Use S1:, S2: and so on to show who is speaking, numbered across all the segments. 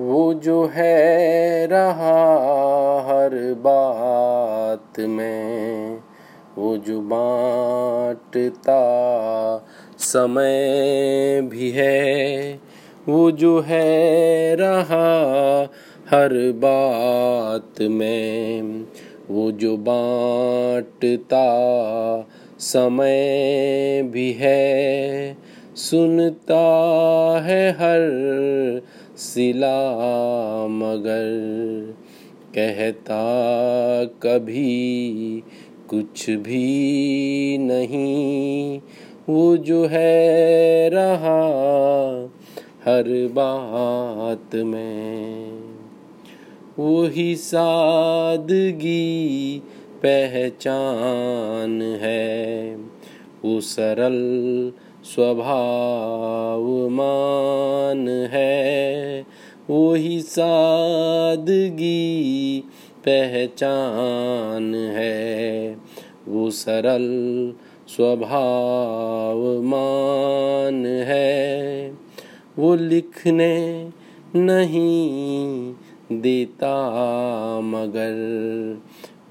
S1: वो जो है रहा हर बात में, वो जो बांटता समय भी है, वो जो है रहा हर बात में, वो जो बांटता समय भी है, सुनता है हर सिला मगर कहता कभी कुछ भी नहीं। वो जो है रहा हर बात में, वही सादगी पहचान है। वो सरल स्वभाव मान है, वही सादगी पहचान है। वो सरल स्वभाव मान है, वो लिखने नहीं देता मगर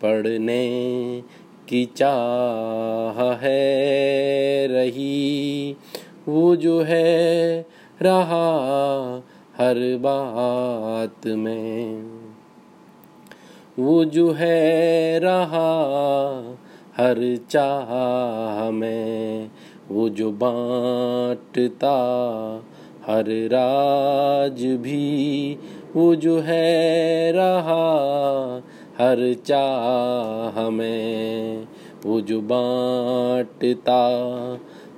S1: पढ़ने की चाह है रही, वो जो है रहा हर बात में। वो जो है रहा हर चाह में, वो जो बांटता हर राज भी, वो जो है रहा हर चाह में वो जो बांटता,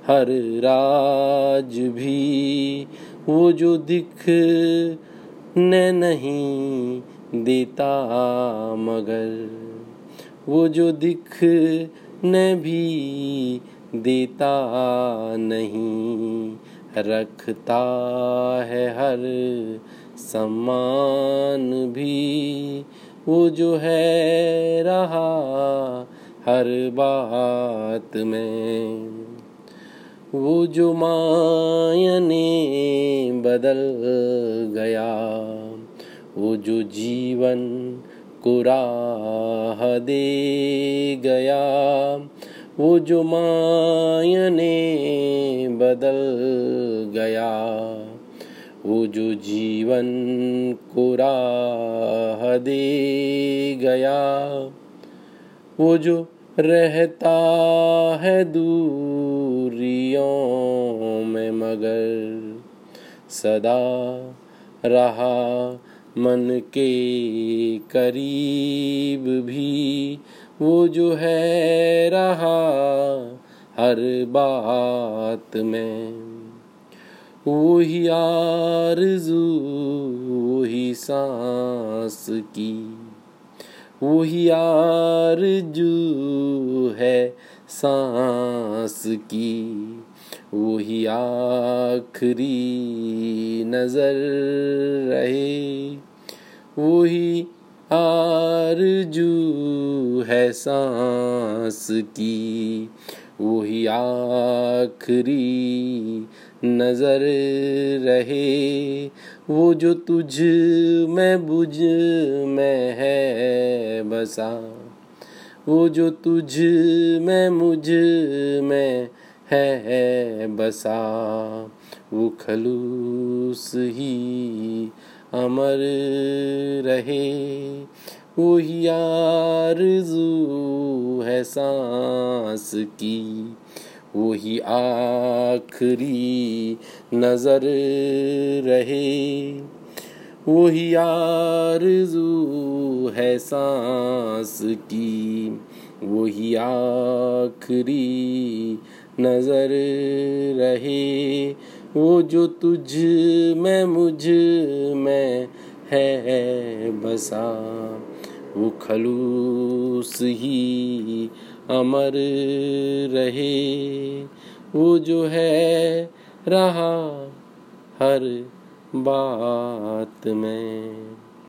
S1: हर राज भी वो जो दिख न नहीं देता, मगर वो जो दिख न भी देता नहीं, रखता है हर सम्मान भी वो जो है रहा हर बात में। वो जो मायने बदल गया, वो जो जीवन को राह दे गया, वो जो मायने बदल गया। वो जो जीवन को राह दे गया। वो जो रहता है दूरियों में मगर सदा रहा मन के करीब भी। वो जो है रहा हर बात में। वही आरज़ू वही सांस की। वही आरज़ू है सांस की। वही आखरी नज़र रहे। वही आरज़ू है सांस की। वही आखरी नज़र रहे, वो जो तुझ में बुझ में है बसा, वो जो तुझ में मुझमें है बसा, वो खलूस ही अमर रहे, वही आरज़ू है सांस की, वही आखरी नज़र रहे, वही आरज़ू है सांस की, वही आखरी नज़र रहे। वो जो तुझ में मुझमें है, बसा। वो खलूस ही अमर रहे। वो जो है रहा हर बात में।